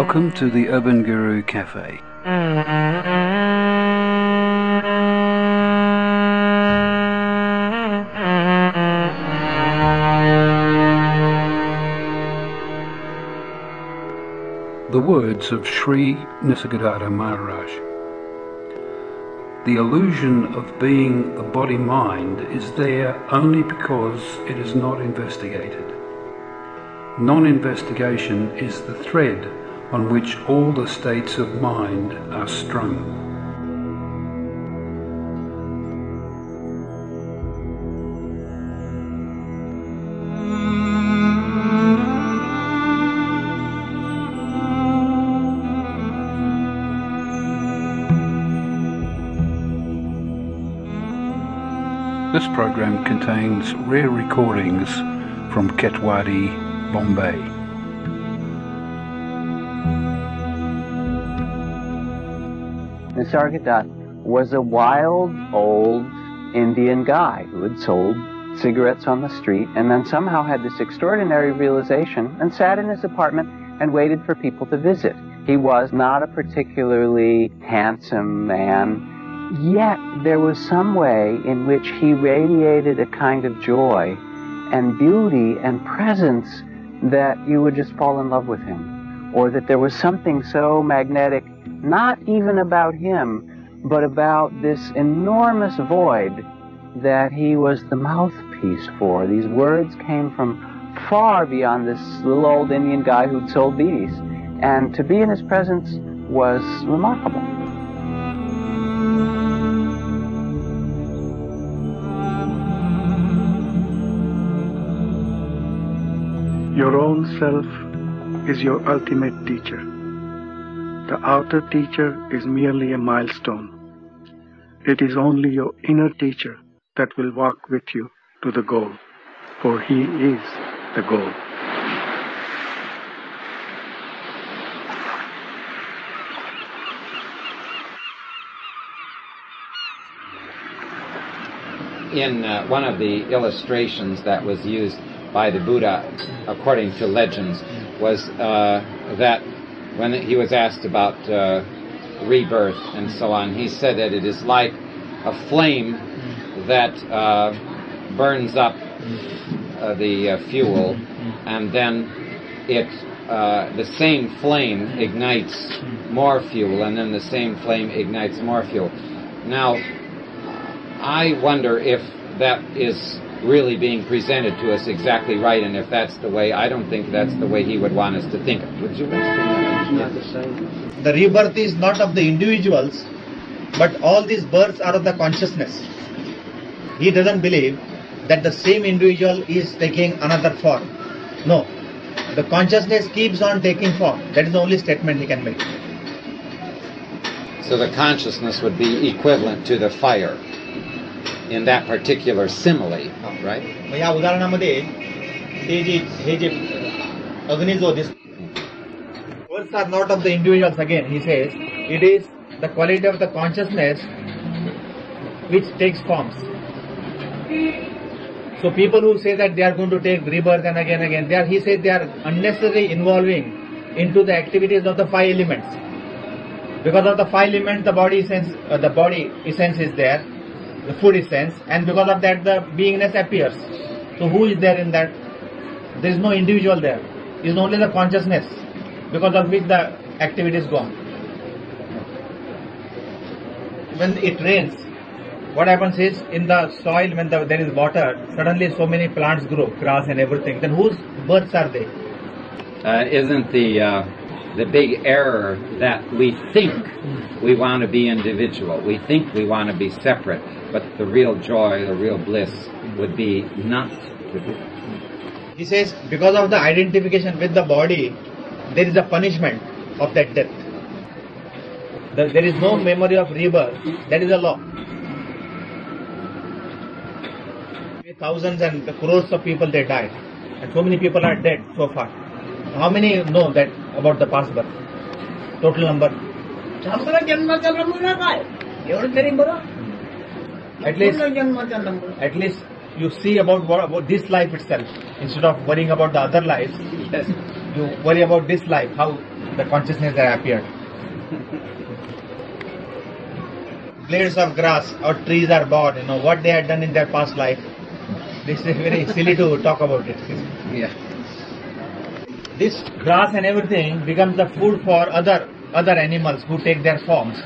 Welcome to the Urban Guru Cafe. The words of Sri Nisargadatta Maharaj. The illusion of being a body mind is there only because it is not investigated. Non investigation is the thread on which all the states of mind are strung. This program contains rare recordings from Khetwadi, Bombay. Nisargadatta was a wild old Indian guy who had sold cigarettes on the street and then somehow had this extraordinary realization and sat in his apartment and waited for people to visit. He was not a particularly handsome man, yet there was some way in which he radiated a kind of joy and beauty and presence that you would just fall in love with him. Or that there was something so magnetic, not even about him, but about this enormous void that he was the mouthpiece for. These words came from far beyond this little old Indian guy who'd sold bidis. And to be in his presence was remarkable. Your own self is your ultimate teacher. The outer teacher is merely a milestone. It is only your inner teacher that will walk with you to the goal, for he is the goal. in uh, one of the illustrations that was used by the Buddha, according to legends, was uh, that when he was asked about uh, rebirth and so on, he said that it is like a flame that uh, burns up uh, the uh, fuel, and then it uh, the same flame ignites more fuel, and then the same flame ignites more fuel. Now, I wonder if that is really being presented to us exactly right, and if that's the way, I don't think that's the way he would want us to think. Of. Would you explain that? The rebirth is not of the individuals, but all these births are of the consciousness. He doesn't believe that the same individual is taking another form. No. The consciousness keeps on taking form. That is the only statement he can make. So the consciousness would be equivalent to the fire in that particular simile, right? मग या उदाहरणामध्ये हे जे हे जे अग्नी जो this words are not of the individuals again he says it is the quality of the consciousness which takes forms so people who say that they are going to take rebirth and again again they are he says they are unnecessarily involving into the activities of the five elements because of the five elements the body sense uh, the body essence is there the food essence and because of that the beingness appears. So who is there in that? There is no individual there. It is only the consciousness because of which the activity is gone. When it rains what happens is in the soil when the, there is water suddenly so many plants grow grass and everything. Then whose births are they? Uh, isn't the uh, the big error that we think we want to be individual, we think we want to be separate, but the real joy, the real bliss would be not to be. he says because of the identification with the body there is a punishment of that death. There is no memory of rebirth. That is a law. Thousands and crores of people they died and so many people are dead so far how many know that about the past birth? Total number? At least, at least you see about, what, about this life itself instead of worrying about the other lives. Yes. You worry about this life, how the consciousness has appeared. Blades of grass or trees are born, you know, what they had done in their past life. This is very silly to talk about it. Yeah. This grass and everything becomes the food for other other animals who take their forms.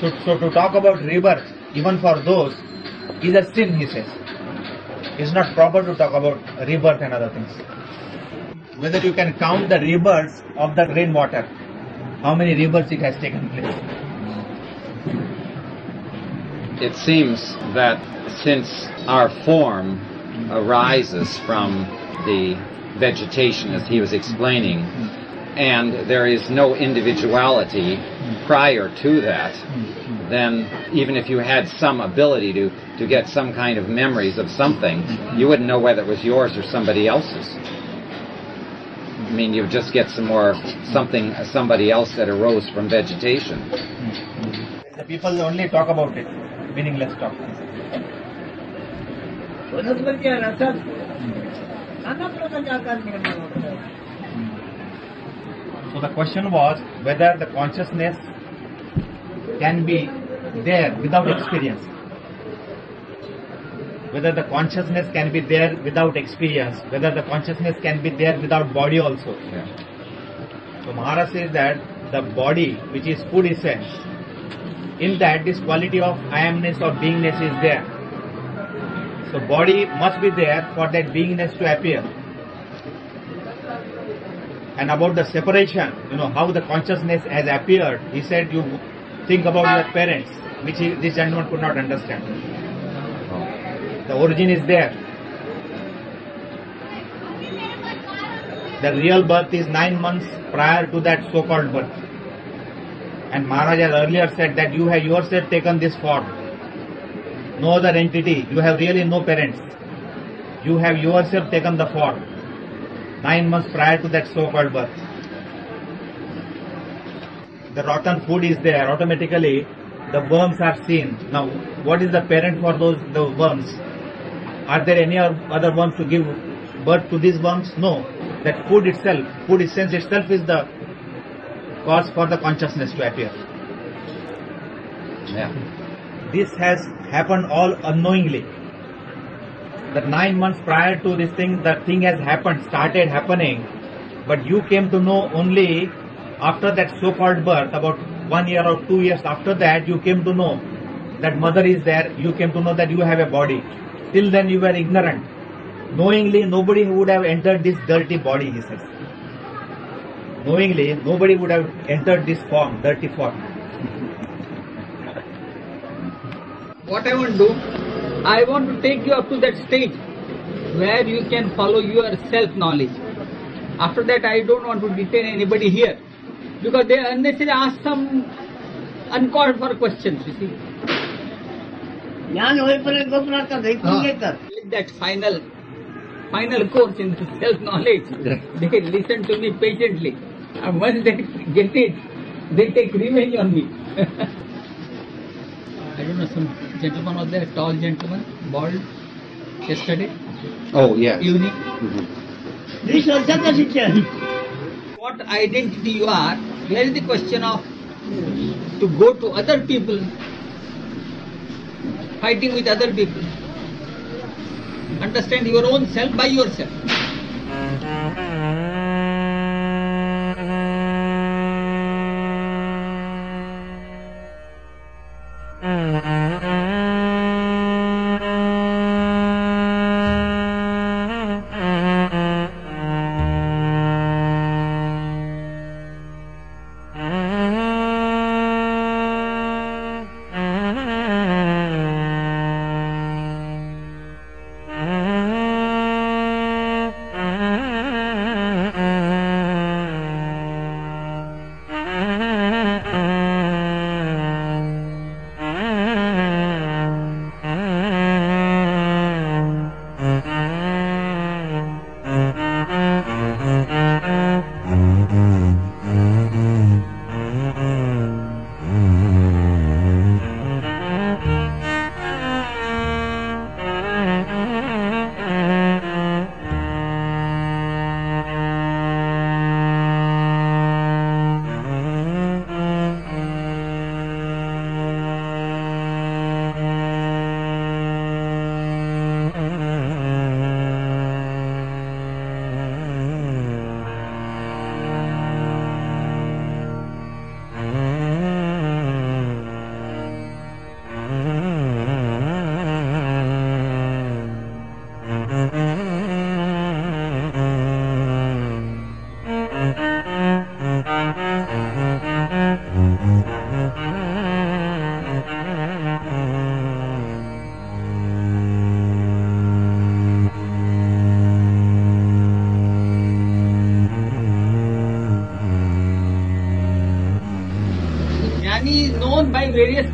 So, so to talk about rebirth, even for those, is a sin, he says. It's not proper to talk about rebirth and other things. Whether you can count the rebirths of the rainwater, how many rebirths it has taken place. It seems that since our form arises from the vegetation, as he was explaining, and there is no individuality prior to that, then even if you had some ability to, to get some kind of memories of something, you wouldn't know whether it was yours or somebody else's. I mean, you just get some more something, somebody else that arose from vegetation. The people only talk about it, meaningless talk. वनस्पती रसात नाना प्रकारचे आकार निर्माण होतात So the question was whether the consciousness can be there without experience. Whether the consciousness can be there without experience, whether the consciousness can be there without body also. So Maharaj says that the body, which is food essence, in that this quality of I amness or beingness is there. So body must be there for that beingness to appear. And about the separation, you know, how the consciousness has appeared, he said you think about your parents, which he, this gentleman could not understand. The origin is there. The real birth is nine months prior to that so-called birth. And Maharaj has earlier said that you have yourself taken this form. No other entity. You have really no parents. You have yourself taken the form. Nine months prior to that so-called birth. The rotten food is there. Automatically, the worms are seen. Now, what is the parent for those the worms? Are there any other worms to give birth to these worms? No. That food itself, food essence itself is the cause for the consciousness to appear. Yeah. This has happened all unknowingly. That nine months prior to this thing, the thing has happened, started happening, but you came to know only after that so-called birth, about one year or two years after that, you came to know that mother is there, you came to know that you have a body. Till then you were ignorant. Knowingly, nobody would have entered this dirty body, he says. Knowingly, nobody would have entered this form, dirty form. What I want to do, I want to take you up to that stage where you can follow your self knowledge. After that, I don't want to detain anybody here because they unnecessarily ask some uncalled for questions, you see. Ah. That final final course in self knowledge, they listen to me patiently, and once they get it, they take revenge on me. I don't know, some gentleman was there, tall gentleman, bald, yesterday, Oh, yes. evening. वीस वर्षाचं शिक्षण What identity you are, here is the question of to go to other people, fighting with other people. Understand your own self by yourself.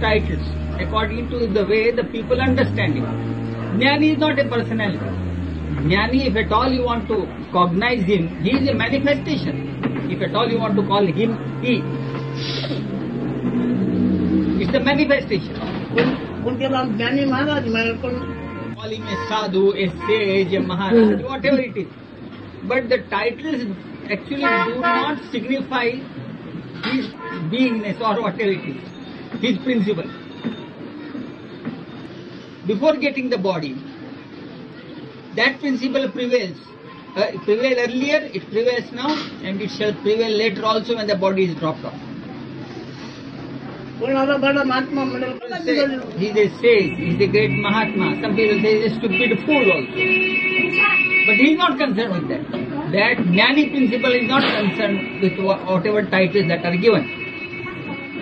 Titles according to the way the people understand him. Jnani is not a personality. Jnani, if at all you want to cognize him, he is a manifestation. If at all you want to call him he, it's the manifestation. उनके बाद ज्ञानी महाराज मेरे को Call him a sadhu, a sage, a maharaj, whatever it is. But the titles actually do not signify his beingness or whatever it is, his principle. Before getting the body, that principle prevails. Uh, it prevailed earlier, it prevails now, and it shall prevail later also when the body is dropped off. He just he he's a great Mahatma. Some people say he's a stupid fool also. But he's not concerned with that. That Jnani principle is not concerned with whatever titles that are given.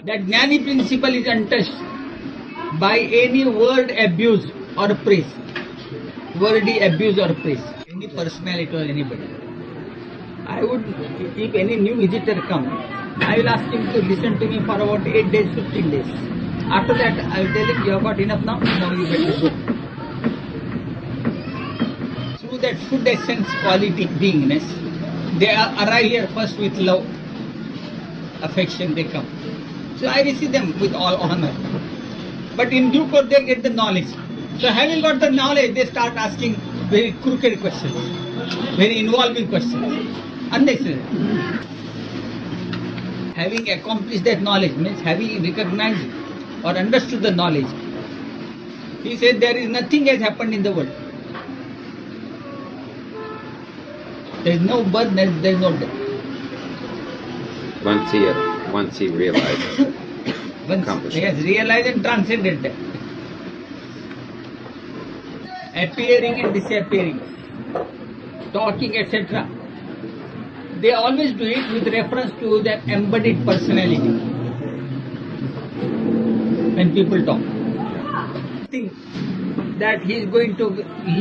That Jnani principle is untouched by any word abuse or praise. Wordy abuse or praise. Any personality or anybody. I would, if any new visitor come, I will ask him to listen to me for about 8 days, 15 days. After that, I will tell him, you have got enough now, now you better go. Through that food essence quality beingness, they arrive here first with love, affection, they come. So I receive them with all honor. But in due course, they get the knowledge. So having got the knowledge, they start asking very crooked questions, very involving questions, unnecessary. Having accomplished that knowledge means having recognized or understood the knowledge. He said there is nothing has happened in the world. There is no birth, there is no death. Once he once he realizes. Once Accomplished. he has realized and transcended that. Appearing and disappearing, talking, etc. They always do it with reference to their embodied personality. When people talk, think that he is going to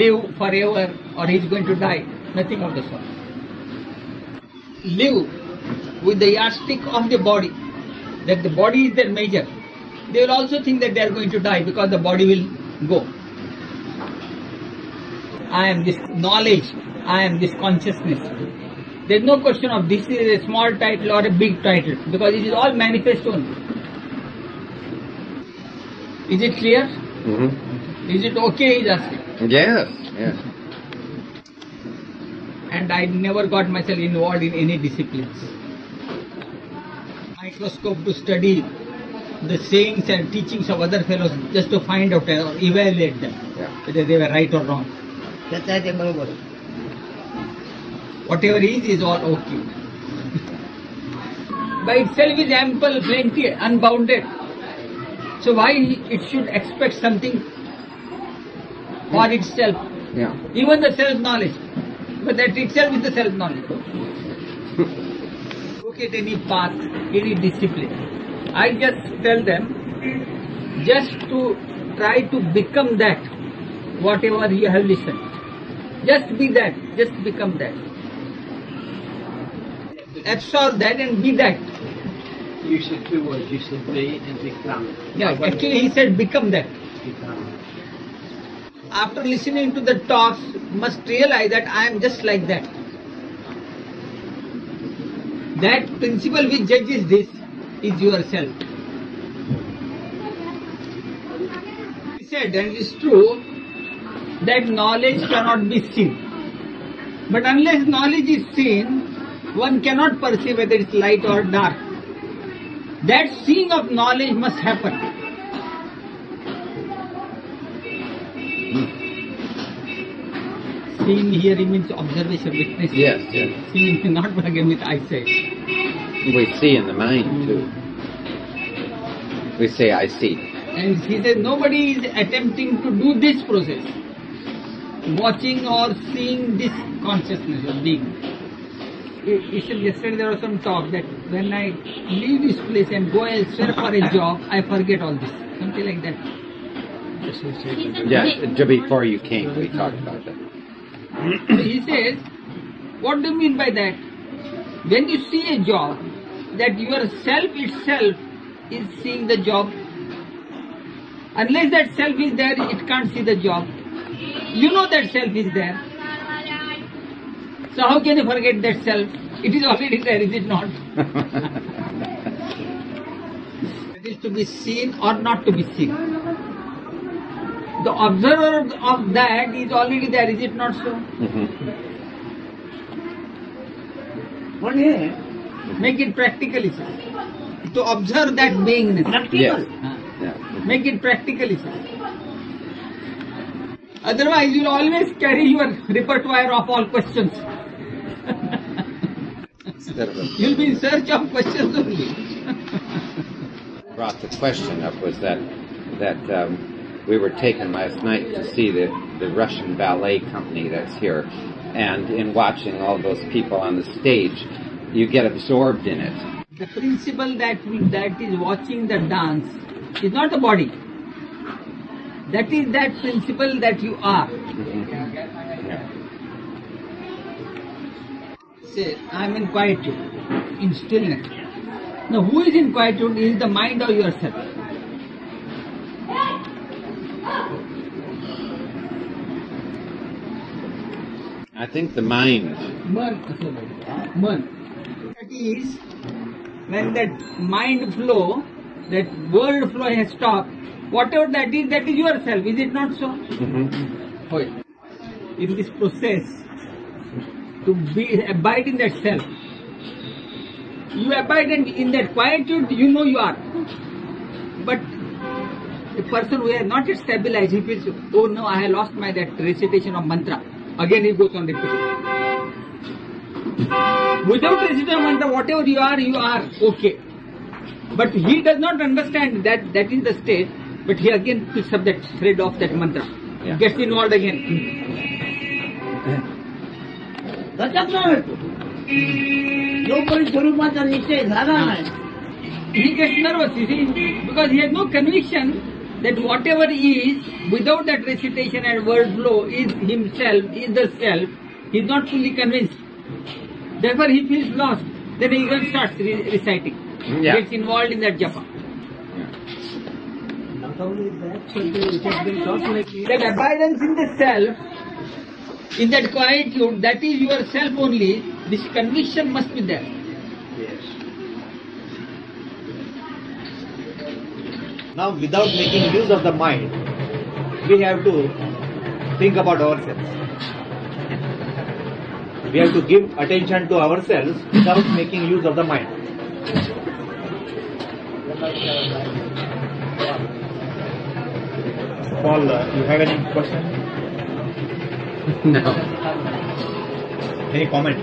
live forever or he is going to die. Nothing of the sort. Live with the yardstick of the body, that the body is their measure. They will also think that they are going to die because the body will go. I am this knowledge, I am this consciousness. There is no question of this is a small title or a big title because it is all manifest only. Is it clear? hmm Is it okay? He is asking. Yes, yes. And I never got myself involved in any disciplines microscope to study the sayings and teachings of other fellows just to find out or evaluate them, yeah. whether they were right or wrong. Whatever is, is all okay. By itself is ample, plenty, unbounded. So why it should expect something for itself? Yeah. Even the self-knowledge. But that itself is the self-knowledge. Look at any path, any discipline. I just tell them, just to try to become that, whatever you have listened. Just be that, just become that. Absorb that and be that. You said two words. You said be and become. Yeah, actually he said become that. Become. After listening to the talks, must realize that I am just like that. That principle which judges this is yourself. He said, and it is true, that knowledge cannot be seen. But unless knowledge is seen, one cannot perceive whether it's light or dark. That seeing of knowledge must happen. Seeing here means observation, witness. Yes, yes. Seeing not again with eyesight. We see in the mind too. We say, I see. And he says, nobody is attempting to do this process. Watching or seeing this consciousness of being. He he said yesterday there was some talk that when I leave this place and go elsewhere for a job, I forget all this. Something like that. Yes, just before you came, we talked about that. He says, what do you mean by that? When you see a job, that your self itself is seeing the job. Unless that self is there, it can't see the job. You know that self is there. So how can you forget that self? It is already there, is it not? it is to be seen or not to be seen the observer of that is already there, is it not so? Mm-hmm. What is Make it practically, sir. To observe that beingness. Practical. Yes. Yeah. Make it practically, sir. Otherwise, you will always carry your repertoire of all questions. You'll be in search of questions only. Brought the question up was that that um, we were taken last night to see the, the Russian ballet company that's here, and in watching all those people on the stage, you get absorbed in it. The principle that that is watching the dance is not the body. That is that principle that you are. Yeah. Say, I'm in quietude, in stillness. Now, who is in quietude is the mind or yourself. Think the mind. Man. That is, when that mind flow, that world flow has stopped, whatever that is, that is yourself. Is it not so? Mm-hmm. Hoy. In this process, to be abide in that self, you abide in, in that quietude, you know you are. But a person who has not yet stabilized, he feels, oh no, I have lost my that recitation of mantra. Again, he goes on repeating. Without residual mantra, whatever you are, you are okay. But he does not understand that that is the state, but he again picks up that thread of that mantra, yeah. gets involved again. त्याच्यात नाही जोपर्यंत स्वरूपाचा निश्चय झाला नाही he gets nervous because he he has no conviction that whatever is, without that recitation and word flow, is himself, is the self. He is not fully convinced. Therefore, he feels lost. Then he even starts re- reciting. Yeah. Gets involved in that japa. Only That abidance in the self, in that quietude, that is your self only, this conviction must be there. Now, without making use of the mind, we have to think about ourselves. We have to give attention to ourselves without making use of the mind. Paul, uh, you have any question? No. Any comment?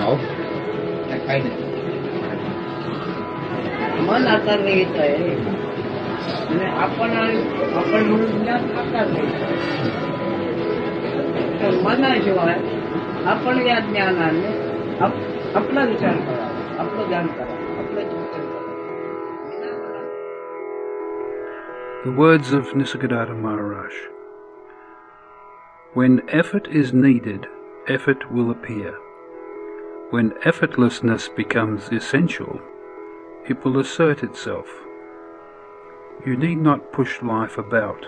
No. I the words of Nisargadatta Maharaj When effort is needed, effort will appear. When effortlessness becomes essential, it will assert itself. You need not push life about.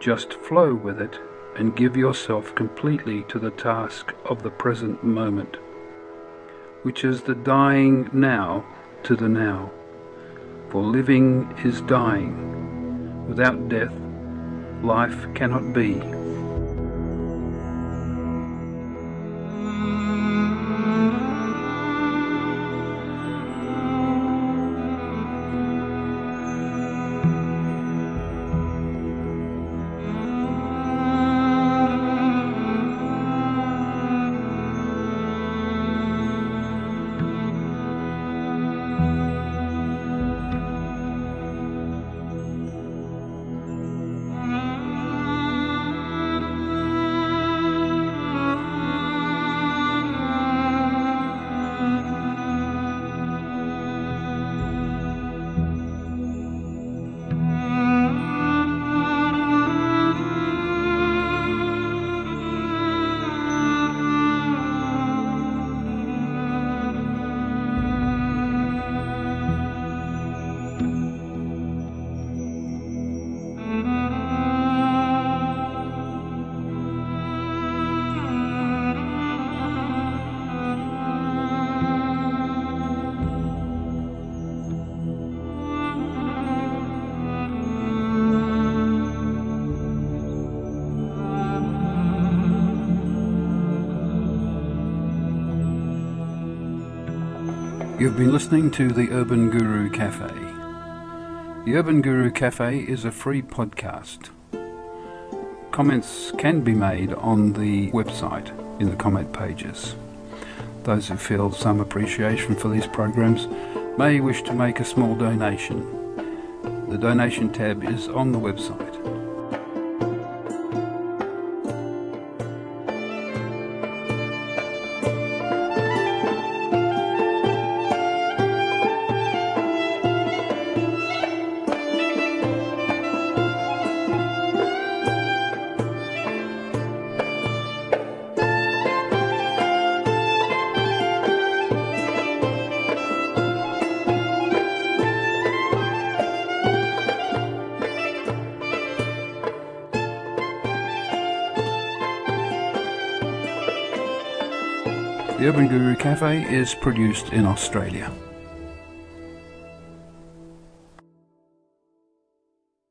Just flow with it and give yourself completely to the task of the present moment, which is the dying now to the now. For living is dying. Without death, life cannot be. You've been listening to the Urban Guru Cafe. The Urban Guru Cafe is a free podcast. Comments can be made on the website in the comment pages. Those who feel some appreciation for these programs may wish to make a small donation. The donation tab is on the website. Urban Guru Cafe is produced in Australia.